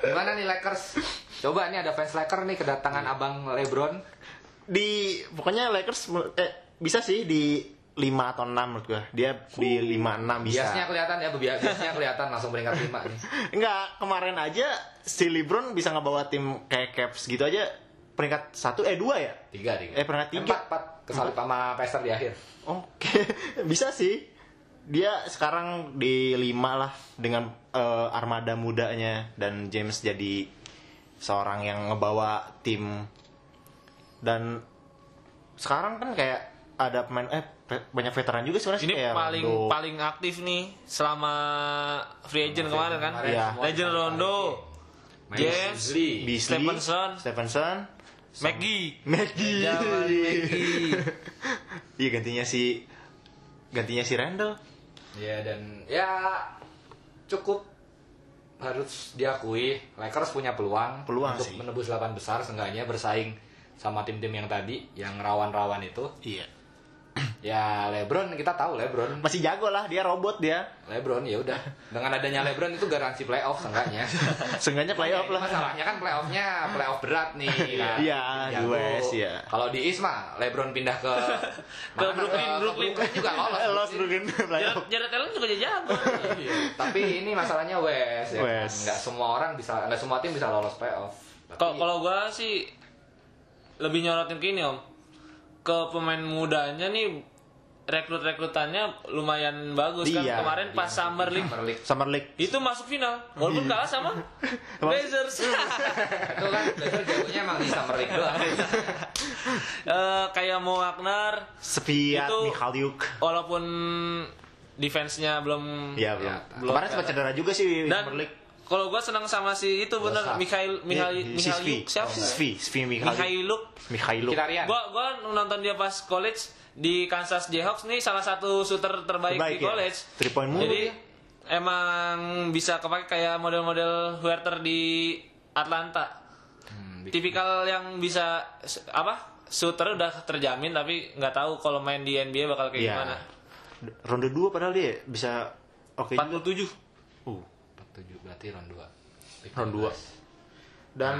Gimana nih Lakers? Coba nih ada fans Lakers nih kedatangan abang LeBron. Di pokoknya Lakers eh bisa sih di 5 atau 6 menurut gua. Dia di 5 6 bisa. Biasanya kelihatan ya, bia- biasanya kelihatan langsung peringkat 5 nih. [LAUGHS] Enggak, kemarin aja si LeBron bisa ngebawa tim kayak Caps gitu aja peringkat 1 eh 2 ya? Tiga, tiga. Eh, peringkat tiga. Empat, empat. Kesalip sama Pester di akhir. Oke, [LAUGHS] bisa sih. Dia sekarang di 5 lah dengan eh, armada mudanya dan James jadi seorang yang ngebawa tim dan sekarang kan kayak ada pemain eh banyak veteran juga sebenarnya Ini kayak paling Rondo. paling aktif nih selama free agent kemarin kan. Iya. semua Legend Rondo. James, Beasley. Stephenson. Stephenson. Maggie. McGee. [LAUGHS] Iya gantinya si gantinya si Randall. Ya dan ya cukup harus diakui Lakers punya peluang, Peluang untuk sih. menebus 8 besar seenggaknya bersaing sama tim-tim yang tadi yang rawan-rawan itu. Iya. Ya LeBron kita tahu LeBron. Masih jago lah, dia robot dia. LeBron ya udah. Dengan adanya LeBron itu garansi playoff seenggaknya. [LAUGHS] Seenggaknya playoff lah. Masalahnya kan playoffnya playoff berat nih. [LAUGHS] kan. Iya, di Jago. West, iya. Kalau di mah LeBron pindah ke [LAUGHS] Ke Brooklyn, Brooklyn. juga lolos. Lost Brooklyn playoff. Jared, Allen juga jago. Iya. Tapi ini masalahnya West ya. kan? West. Nggak semua orang bisa, nggak semua tim bisa lolos playoff. Kalau kalau gua sih lebih nyorotin ke ini om, ke pemain mudanya nih rekrut rekrutannya lumayan bagus kan Iya, kemarin pas Summer League Summer League. Summer League. itu masuk final walaupun kalah sama [LAUGHS] Blazers [LAUGHS] itu kan Blazers jagonya emang di Summer League doang. [LAUGHS] Eh, kayak Mo Wagner Sepiat Mikhaliuk. walaupun defense-nya belum Iya, belum. Ya, Kemarin sempat cedera juga sih di dan Summer League. Kalau gua senang sama si itu bener. Mikhail Mikhail si Svi. Mikhail siapa sih Svi, Svi. Mikhailuk Mikhailuk. Kitarian. gua gua nonton dia pas college di Kansas Jayhawks nih salah satu shooter terbaik, Terbaik di ya? college Three point mulu jadi emang bisa kepake kayak model-model Huerter di Atlanta Hmm, tipikal yang bisa apa shooter udah terjamin tapi nggak tahu kalau main di NBA bakal kayak Iya. gimana Ronde 2 padahal dia bisa oke juga. 47 Uh, 47 berarti round 2. round 2. Dan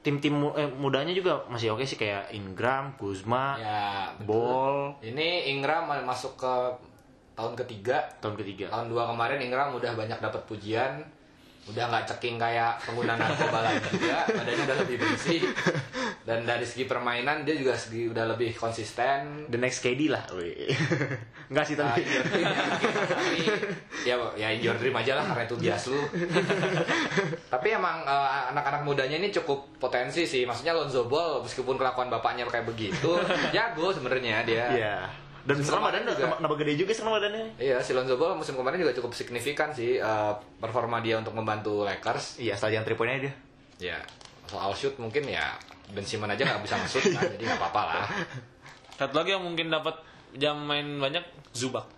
tim-tim mu- eh, mudanya juga masih oke sih kayak Ingram, Kuzma, Ya. Ball Ini Ingram masuk ke tahun ketiga. tahun ketiga. Tahun 2 kemarin Ingram udah banyak dapat pujian. Udah nggak ceking kayak pengguna narkoba lain juga. Badannya udah lebih bersih. Dan dari segi permainan dia juga segi udah lebih konsisten. The next KD lah. weh. [LAUGHS] Enggak sih Ah, tapi. dream ya, ya ya injured dream aja lah karena itu bias lu. Tapi emang eh, anak-anak mudanya ini cukup potensi sih. Maksudnya Lonzo Ball meskipun kelakuan bapaknya kayak begitu, [LAUGHS] jago sebenarnya dia. Iya. Dan sekarang juga. nambah- gede juga sekarang badannya. Iya, si Lonzo Ball musim kemarin juga cukup signifikan sih eh, performa dia untuk membantu Lakers. Iya, asal jangan three point-nya dia. Ya, soal shoot mungkin ya Ben Simmons aja nggak bisa nge-shoot kan, jadi nggak apa-apa lah. satu lagi yang mungkin dapat jam main banyak Zubak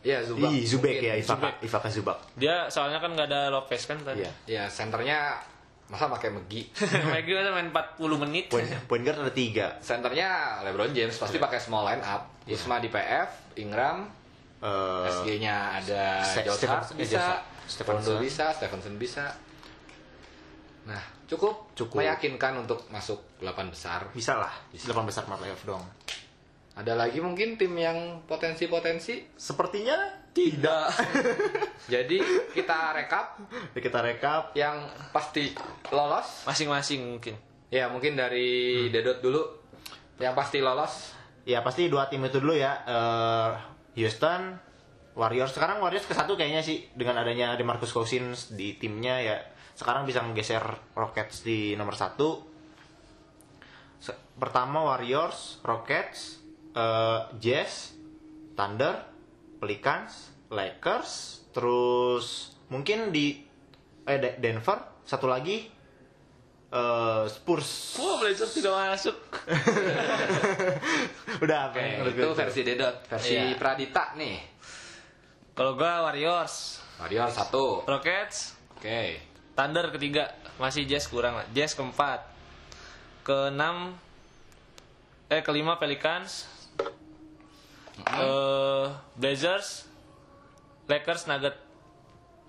Iya, Zubac. Ih, Zubek ya, Ivaka, Zubek. Zubak. dia soalnya kan nggak ada Lopez kan tadi Iya. Ya, senternya masa pakai Megi. [LAUGHS] Maggie kan main 40 menit Point, point guard ada tiga. Senternya LeBron James pasti pakai small line up. Isma di PF, Ingram, Eh, SG-nya ada Josh Hart Stephen- bisa, Stephenson. Bisa, Stephenson bisa. Nah, cukup, Cukup. meyakinkan untuk masuk 8 besar. bisa lah. Delapan besar mah playoff dong. Ada lagi mungkin tim yang potensi-potensi. Sepertinya tidak. [LAUGHS] Jadi kita rekap Kita rekap. yang pasti lolos. masing-masing mungkin Ya mungkin dari Dedot dulu. Yang pasti lolos. Ya pasti dua tim itu dulu ya. Eh, Houston, Warriors. Sekarang Warriors ke satu kayaknya sih dengan adanya DeMarcus Cousins di timnya ya. Sekarang bisa menggeser Rockets di nomor satu. Pertama Warriors, Rockets, eh, Jazz, Thunder, Pelicans, Lakers, terus mungkin di eh De- Denver satu lagi eh, Spurs. Wah, Blazers tidak masuk. [LAUGHS] Udah apa? Oke, menurut itu gue? versi Dedot. Versi Iya. Pradita nih. Kalau gua Warriors, Warriors satu. Rockets, Oke. Thunder ketiga, masih Jazz kurang lah. Jazz keempat. Keenam eh kelima Pelicans. Eh Blazers, Lakers, Nugget.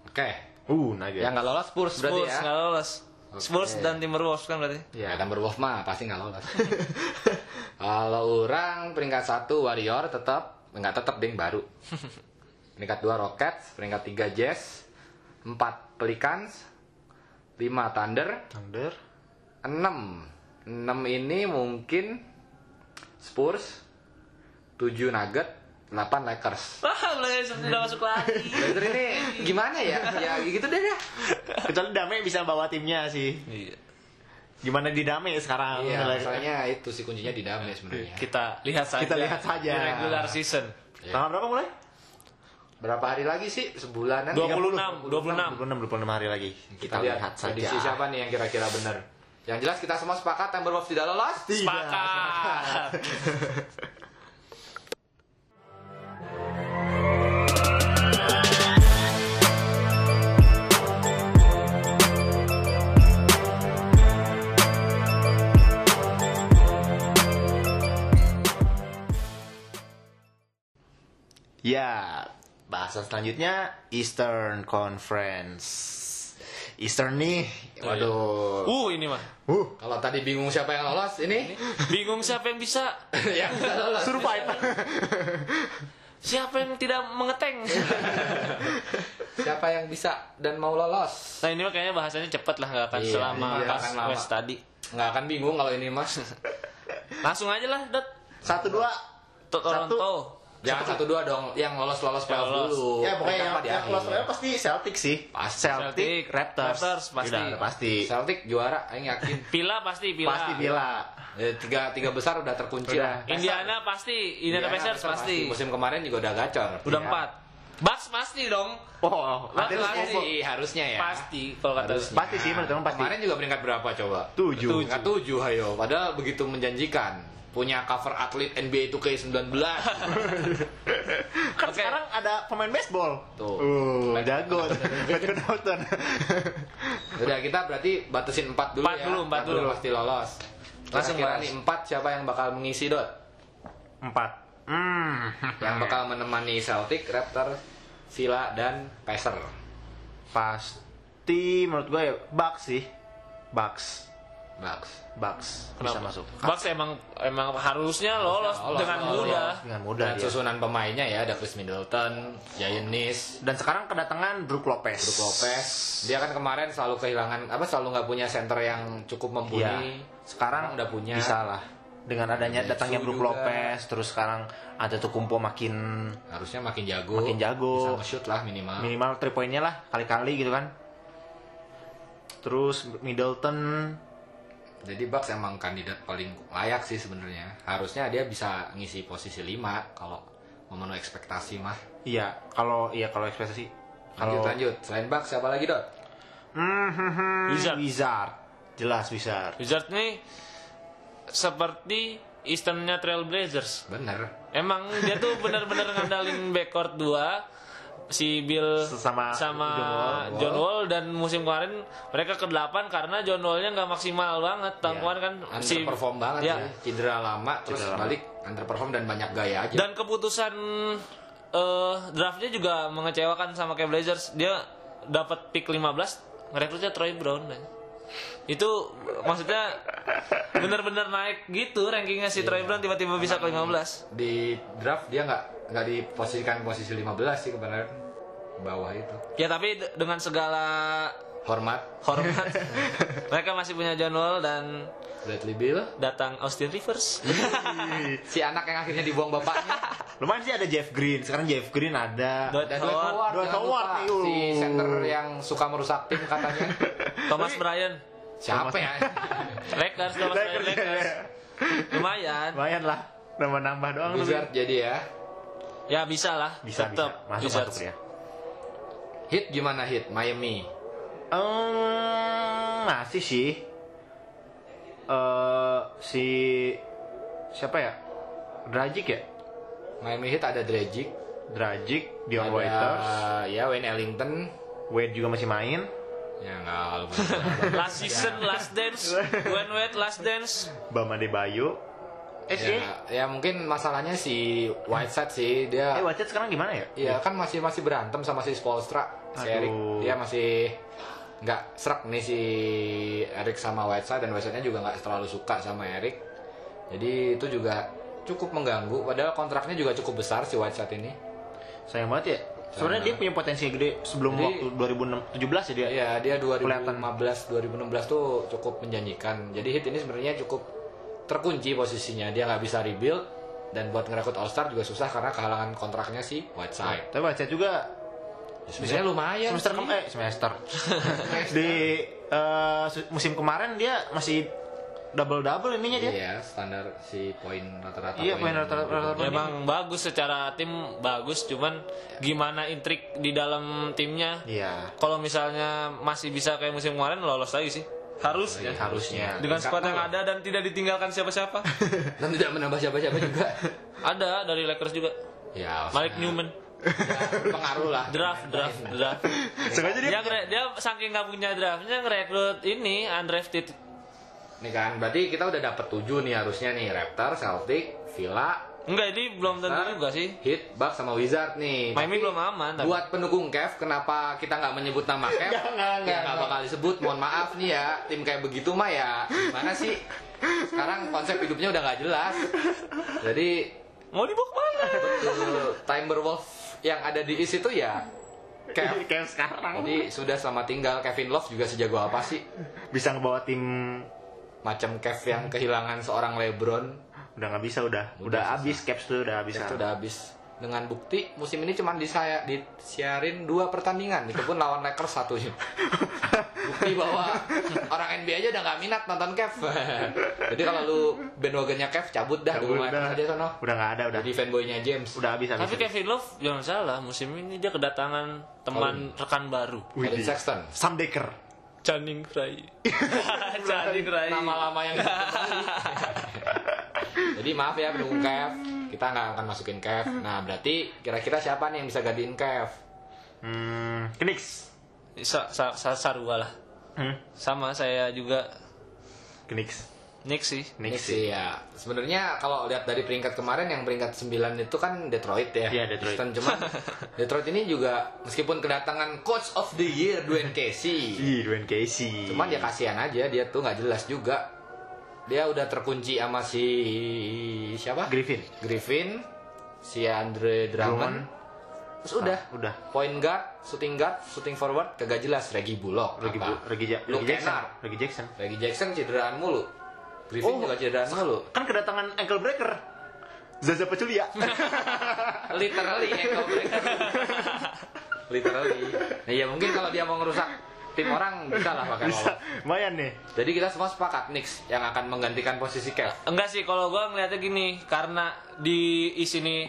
Oke. Uh, Nuggets. Yang nggak lolos Spurs berarti Spurs ya. nggak lolos. Spurs Oke. dan Timberwolves kan berarti. Ya, Timberwolves mah pasti nggak lolos. [LAUGHS] Kalau orang peringkat satu Warrior tetap nggak tetap ding baru. [LAUGHS] Peringkat dua Rockets, peringkat tiga Jazz, empat Pelicans, lima Thunder, Thunder. enam enam ini mungkin Spurs, tujuh Nugget, delapan Lakers. Wah, Blazers tidak masuk lagi. Blazers ini gimana ya? Ya gitu deh ya. Kecuali Dame bisa bawa timnya sih. Iya. Gimana di Dame sekarang? Iya, masalahnya itu sih kuncinya di Dame sebenarnya. Kita lihat saja. Kita lihat saja. Di regular season. Tanggal berapa mulai? Berapa hari lagi sih? Sebulanan? 26, 26. 26, 26 hari lagi. Kita, lihat, saja. prediksi siapa nih yang kira-kira benar. Yang jelas kita semua sepakat Timberwolves tidak lolos. Tidak. Sepakat. [LAUGHS] Ya, bahasan selanjutnya Eastern Conference. Eastern nih, waduh. Uh ini mah. Uh, Kalau tadi bingung siapa yang lolos, ini Bingung siapa yang bisa, [LAUGHS] yang bisa lolos. survive. [LAUGHS] siapa yang tidak mengeteng. [LAUGHS] Siapa yang bisa dan mau lolos? Nah ini mah kayaknya bahasanya cepet lah nggak akan Iya, selama iya, pas akan tadi. Nggak akan bingung kalau ini mas. Langsung aja lah, Dot. Satu dua. To- Toronto. Jangan satu dua dong, yang lolos lolos playoff dulu. Ya pokoknya yang, yang lolos playoff pasti Celtic sih. Pasti. Celtic, Celtic, Raptors. Raptors, pasti. Udah, udah pasti. Celtic juara, Aing yakin. [LAUGHS] Pila pasti Pila. Pasti Bila. Eh, tiga tiga besar udah terkunci Udah. lah. Indiana pasti, Indiana Pacers pasti. Musim kemarin juga udah gacor. Udah Iya. empat. Bucks pasti dong. Oh, Bucks ada pasti. Pasti, harusnya ya. Pasti kalau kata Harusnya. Pasti sih, menurut pasti. Kemarin juga peringkat berapa coba? tujuh. Peringkat tujuh, ayo. Padahal begitu menjanjikan. Punya cover atlet NBA 2K19. [LAUGHS] Kan Oke. sekarang ada pemain baseball. Tuh. Uh, jago. Doughton. [LAUGHS] [LAUGHS] Udah kita berarti batasin 4 dulu Empat ya. dulu, empat udah dulu. pasti lolos. Langsung Kira-kira bahas. nih 4 siapa yang bakal mengisi dot? Empat. Hmm. Yang bakal menemani Celtic, Raptor, Villa dan Pacer. pasti menurut gue ya Bucks sih. Bucks. Bucks. Bucks bisa Kenapa? masuk. Bucks emang emang harusnya lolos lolos, dengan lolos. mudah. Dengan mudah Dan dia. susunan pemainnya ya ada Chris Middleton, Giannis, Dan sekarang kedatangan Brook Lopez. Brook Lopez. Dia kan kemarin selalu kehilangan apa selalu nggak punya center yang cukup Iya. mumpuni. Sekarang udah punya. Bisa lah. Dengan adanya Ada datangnya Brook juga. Lopez, terus sekarang ada Tukumpo makin Harusnya makin jago. Makin jago. Bisa nge-shoot lah minimal. minimal 3 poinnya lah kali-kali gitu kan. Terus Middleton Jadi Bucks emang kandidat paling layak sih sebenarnya. Harusnya dia bisa ngisi posisi 5 kalau memenuhi ekspektasi mah. iya kalau iya kalau ekspektasi Lanjut kalau lanjut. Selain Bucks siapa lagi, Dot? Hmm, hmm, hmm, Wizard. Wizard. Jelas Wizard. Wizards nih seperti Easternnya Trailblazers. Bener. Emang dia tuh benar-benar ngandalin backcourt dua si Bill Sama sama John Wall. John Wall dan musim kemarin mereka ke delapan karena John Wallnya nggak maksimal banget tahun Iya. kemarin kan si Underperform banget ya. sih. Cedera lama terus Cedera balik underperform dan banyak gaya aja. dan keputusan eh, draftnya juga mengecewakan sama kayak Blazers dia dapat pick 15 ngerekrutnya Troy Brown itu maksudnya bener-bener naik gitu rankingnya si Troy Brown tiba-tiba bisa ke 15 di draft dia nggak nggak diposisikan posisi 15 sih kemarin bawah itu. ya tapi dengan segala Hormat hormat [LAUGHS] mereka masih punya John Wall dan Bradley Bill, datang Austin Rivers [LAUGHS] si anak yang akhirnya dibuang bapaknya. Lumayan sih ada Jeff Green. Sekarang Jeff Green ada. Dwight Howard, Dwight Howard si center yang suka merusak tim katanya. [LAUGHS] Thomas Bryan Siapa ya? Lakers Thomas Bryan Lakers lumayan Lumayan lah. Nambah nambah doang. Wizard jadi ya. ya bisa lah Bisa bisa. tetap Masuk Wizards. masuk ya. Hit gimana hit? Miami. Ehm, masih sih. Eh si siapa ya? Dragic ya? Miami Heat ada Dragic, Dragic, Dion ada Waiters, ya Wayne Ellington. Wade juga masih main. Ya nggak [LAUGHS] kalau last season last dance [LAUGHS] when wait last dance Bama Debayo. Eh, si ya, ya mungkin masalahnya si Whiteside sih dia eh Wacet sekarang gimana ya? Iya kan masih masih berantem sama si Spolstra, si Aduh. Eric. Dia masih nggak serak nih si Eric sama Whiteside dan Whiteside-nya juga nggak terlalu suka sama Eric. Jadi itu juga cukup mengganggu. Padahal kontraknya juga cukup besar si Whiteside ini. Sayang banget ya. Sebenarnya dia punya potensi gede sebelum Jadi- waktu 2017 ya dia. Iya dia Kelihatan. 2015 2016 tuh cukup menjanjikan. Jadi hit ini sebenarnya cukup terkunci posisinya. Dia nggak bisa rebuild dan buat ngerekrut All Star juga susah karena kehalangan kontraknya si Whiteside. Tapi Wacet juga Sebenarnya lumayan semester sih. kem eh semester. [LAUGHS] Di su- musim kemarin dia masih double double ininya dia. Iya, standar si poin rata-rata. Iya, poin rata-rata- rata-rata. emang bagus secara tim bagus cuman gimana intrik di dalam timnya Iya. kalau misalnya masih bisa kayak musim kemarin lolos lagi sih harus Iya, harusnya. dengan squad yang ada dan tidak ditinggalkan siapa-siapa. [LAUGHS] Dan tidak menambah siapa-siapa juga. ada dari Lakers juga. Ya, Malik Newman. Ya, pengaruh lah. draft draft draft. Sengaja dia dia ngere- dia saking nggak punya draftnya ngerekrut ini undrafted. Nih kan, berarti kita udah dapet 7 nih harusnya nih. Raptor, Celtic, Villa, Enggak, ini belum tentu Nah, juga sih. Heat, Bucks sama Wizard nih. Miami Tapi belum aman tapi. Buat pendukung Kev, kenapa kita nggak menyebut nama Kev? Nggak, nggak, ya nggak, bakal disebut. Mohon maaf nih ya, tim kayak begitu mah ya gimana sih? Sekarang konsep hidupnya udah nggak jelas. Jadi Mau dibawa ke mana? betul, Timberwolves yang ada di East itu ya Kev. [LAUGHS] Kayak sekarang. Jadi sudah selamat tinggal Kevin Love juga sejago apa sih? Bisa ngebawa tim Macam Kev yang kehilangan seorang LeBron, udah nggak bisa udah. Udah, habis caps tuh udah habis. itu udah habis. Dengan bukti musim ini cuma disaya, disiarin dua pertandingan, itu pun lawan Lakers satunya. [LAUGHS] Bukti bahwa orang NBA aja udah nggak minat nonton Kev. [LAUGHS] Jadi kalau lu bandwagonnya Kev cabut dah Cabut dulu dah. aja sono. Udah nggak ada udah. Jadi fanboynya James. Udah habis habis. Tapi Kevin Love jangan salah, musim ini dia kedatangan teman rekan baru. Widih. Sexton. Sam Decker. Channing Rai. [LAUGHS] Channing Rai. Nama lama yang Jadi maaf ya pendukung Kev, kita nggak akan masukin Kev. Nah berarti kira-kira siapa nih yang bisa gantiin Kev? Hmm, Knicks. Sa, sa, sa, Sarua lah. Hmm, Sama saya juga Knicks. Knicks sih. Knicks sih ya. Sebenarnya kalau lihat dari peringkat kemarin yang peringkat 9 itu kan Detroit ya. Iya, Detroit. Houston cuman [LAUGHS] Detroit ini juga meskipun kedatangan coach of the year Dwayne Casey. Ih, Dwayne Casey. Cuman ya kasihan aja dia tuh nggak jelas juga. Dia udah terkunci sama si siapa? Griffin. Griffin, si Andre Drummond. Terus udah, Ah, udah. point guard, shooting guard, shooting forward kagak jelas Reggie Bullock. Regi, apa? Regi, Ja- Luke Regi Jackson. Kennard. Regi Jackson. Reggie Jackson cederaan mulu. Griffin Oh. juga cederaan mulu. Kan kedatangan ankle breaker. Zaza Pachulia. [LAUGHS] literally ankle breaker [LAUGHS] literally nah ya mungkin kalau dia mau ngerusak tim orang bisa lah pakai Bisa. Lumayan nih. jadi kita semua sepakat Knicks yang akan menggantikan posisi Kev Enggak sih, kalau gua ngeliatnya gini, karena di isi ini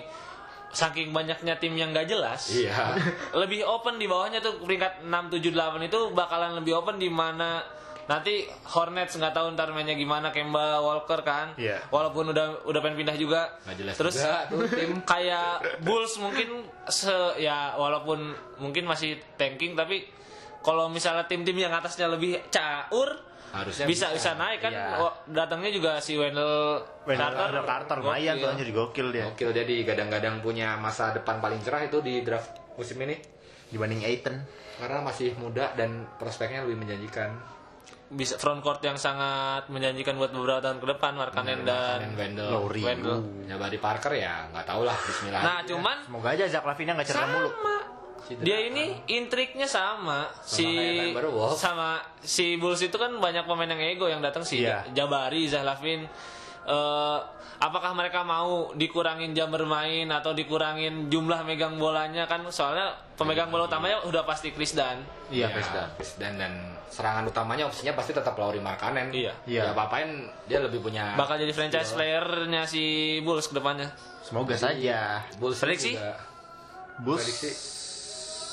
saking banyaknya tim yang gak jelas, iya [LAUGHS] lebih open di bawahnya tuh peringkat 6, 7, 8 itu bakalan lebih open di mana nanti Hornets nggak tahu ntar mainnya gimana Kemba Walker kan Iya. walaupun udah udah pengen pindah juga nggak jelas terus juga tuh tim [LAUGHS] kayak Bulls mungkin se ya walaupun mungkin masih tanking tapi kalau misalnya tim-tim yang atasnya lebih caur harusnya bisa bisa naik kan Iya. Oh, datangnya juga si Wendell Carter, Carter Carter lumayan Gokil. tuh anjir gokil dia. Oke, dia di gadang-gadang punya masa depan paling cerah itu di draft musim ini Dibanding Aiton. karena masih muda dan prospeknya lebih menjanjikan. bisa front court yang sangat menjanjikan buat beberapa tahun ke depan Markkanen dan Dan Wendell, Lowry. Wendell. Ya Buddy Parker ya nggak tahu lah Bismillah. Nah, cuman Semoga aja Zach Lavine nggak cedera mulu. Sama dia ini intriknya sama, si kayak Timberwolves. sama si Bulls itu kan banyak pemain yang ego yang datang sih Iya. Jabari, Zahlavin eh apakah mereka mau dikurangin jam bermain atau dikurangin jumlah megang bolanya kan soalnya pemegang bola utamanya udah pasti Chris Dan Iya, Ya, Chris Dunn. Chris Dunn dan serangan utamanya opsinya pasti tetap Lauri Markkanen. Iya. Iya. Ya apa-apain dia lebih punya bakal jadi franchise playernya si Bulls ke depannya Semoga saja. Bulls Prediksi? juga. Bulls. Prediksi.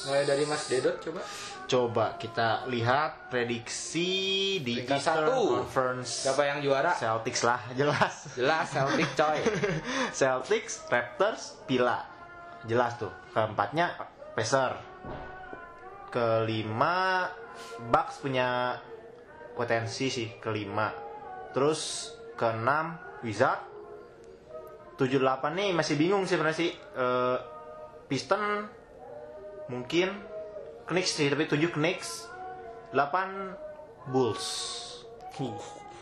Mulai dari Mas Dedot coba. Coba kita lihat prediksi di Peringkat Eastern satu. Conference. Siapa yang juara? Celtics lah, jelas. Jelas Celtic coy. [LAUGHS] Celtics, Raptors, Pila. Jelas tuh. Keempatnya Pacer. Kelima Bucks punya potensi sih kelima. Terus keenam Wizard. 78 nih masih bingung sih sebenarnya sih. Eh, Piston mungkin Knicks sih, tapi 7 Knicks. 8 Bulls.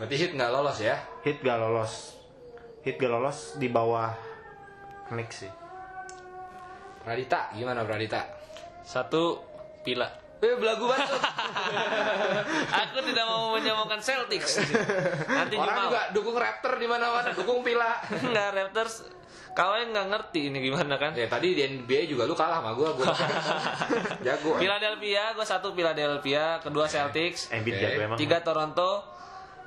Berarti hit nggak lolos ya? Hit gak lolos. Hit gak lolos di bawah Knicks sih. Pradita gimana Pradita? satu Pila Eh belagu banget. [LAUGHS] aku tidak mau menyamakan Celtics [LAUGHS] nanti Orang juga dukung Raptor di mana-mana, dukung Pila. Enggak [LAUGHS] Raptors kau yang nggak ngerti ini gimana kan Ya tadi di NBA juga lu kalah sama gua, gua [LAUGHS] jago. Philadelphia gue satu Philadelphia kedua Celtics Embiid Oke. jago emang. tiga Toronto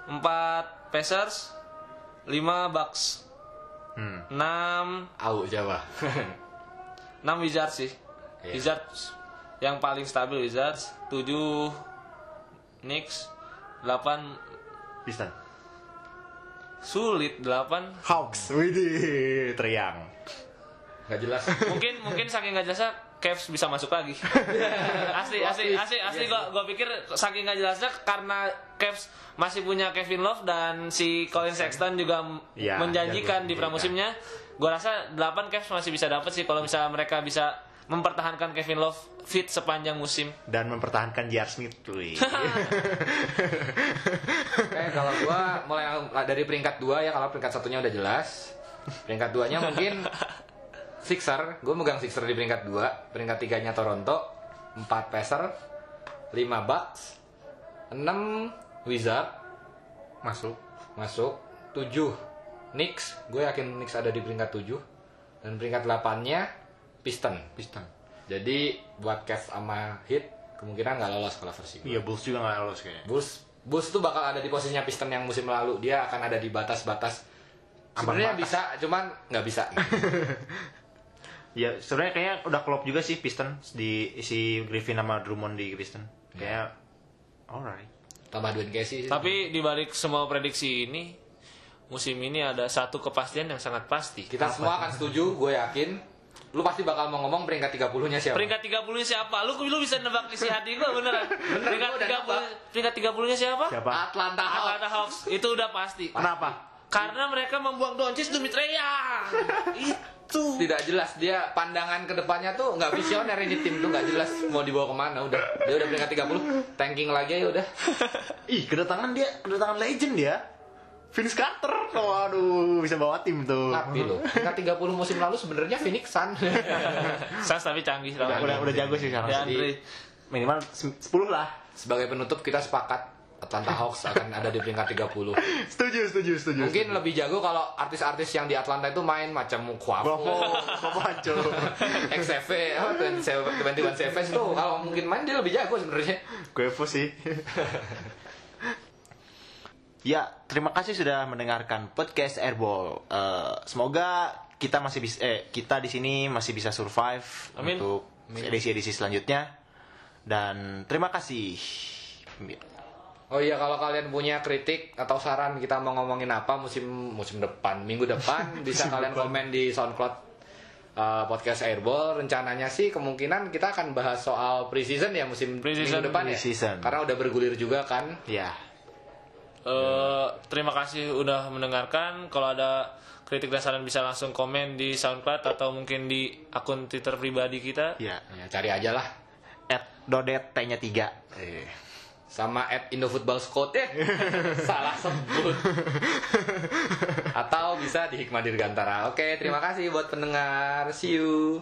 empat Pacers lima Bucks Hmm. enam Au Jawa. [LAUGHS] enam Wizards sih Iya. Wizards yang paling stabil Wizards tujuh Knicks delapan Piston. Sulit delapan Hawks. Widih, teriang. Gak jelas. mungkin mungkin saking nggak jelasnya Cavs bisa masuk lagi [LAUGHS] asli asli asli asli Iya gua gua pikir saking nggak jelasnya karena Cavs masih punya Kevin Love dan si Colin Sexton juga Ya, menjanjikan jago. di pramusimnya. Gua rasa 8 Cavs masih bisa dapat sih kalau misalnya mereka bisa mempertahankan Kevin Love fit sepanjang musim. Dan mempertahankan J.R. Smith. Wih. [LAUGHS] Kalau gua mulai dari peringkat dua ya kalau peringkat satunya udah jelas. Peringkat duanya mungkin Sixer, gue megang Sixer di peringkat dua. Peringkat tiganya Toronto, 4 Pacer, 5 Bucks, 6 Wizard, Masuk. masuk 7 Knicks, gue yakin Knicks ada di peringkat 7 dan peringkat 8-nya Piston. Piston. Jadi buat Cavs sama Heat kemungkinan nggak lolos kalau versi gue. Iya, Bulls juga nggak lolos kayaknya. Bulls Bulls tuh bakal ada di posisinya Piston yang musim lalu. Dia akan ada di batas-batas. Sebenarnya batas. bisa, cuman nggak bisa. [LAUGHS] Ya, sebenarnya kayaknya udah klop juga sih Piston di si Griffin sama Drummond di Piston. Kayak alright. Tambah Dwayne Casey. sih. Tapi di balik semua prediksi ini musim ini ada satu kepastian yang sangat pasti. kita semua akan setuju, gue yakin. Lu pasti bakal mau ngomong peringkat 30-nya siapa? Peringkat 30-nya siapa? Lu lu bisa nebak isi hati gua beneran. [LAUGHS] peringkat gua udah 30 peringkat 30-nya siapa? Siapa? Atlanta Hawks. Atlanta Hawks. Itu udah pasti. Kenapa? Karena mereka membuang Doncic demi Young. [LAUGHS] Itu. Tidak jelas dia pandangan ke depannya tuh nggak visioner ini tim tuh nggak jelas mau dibawa ke mana udah dia udah peringkat 30 tanking lagi ya udah [LAUGHS] Ih, kedatangan dia, kedatangan legend dia. Vince Carter. Waduh, bisa bawa tim tuh. tapi loh peringkat 30 musim lalu sebenarnya Phoenix Sun [LAUGHS] Sans tapi canggih Udah, udah, udah jago sih sekarang. Jadi- Minimal se- 10 lah. sebagai penutup kita sepakat Atlanta Hawks akan ada di peringkat 30 [LAUGHS] Setuju, setuju, setuju. Mungkin lebih jago kalau artis-artis yang di Atlanta itu main macam Quavo, Bravo, Kopaco. XCV, apa 21 Savage itu kalau mungkin main dia lebih jago sebenarnya. Kuevo sih. [LAUGHS] ya, terima kasih sudah mendengarkan podcast Airball. Eh, semoga kita masih bisa eh kita di sini masih bisa survive Amin. untuk edisi-edisi selanjutnya. Dan terima kasih. Oh iya kalau kalian punya kritik atau saran kita mau ngomongin apa musim musim depan, minggu depan [LAUGHS] bisa kalian komen di SoundCloud uh, podcast Airball. Rencananya sih kemungkinan kita akan bahas soal preseason ya musim Pre-season, minggu depan ya. Karena udah bergulir juga kan. Ya, Eh, terima kasih udah mendengarkan. Kalau ada kritik dan saran bisa langsung komen di SoundCloud atau mungkin di akun Twitter pribadi kita. ya. Ya cari aja lah. At Dodet T-nya 3. Eh. sama at Indofootball Scout ya [LAUGHS] salah sebut atau bisa di Hikmah Dirgantara oke terima kasih buat pendengar see you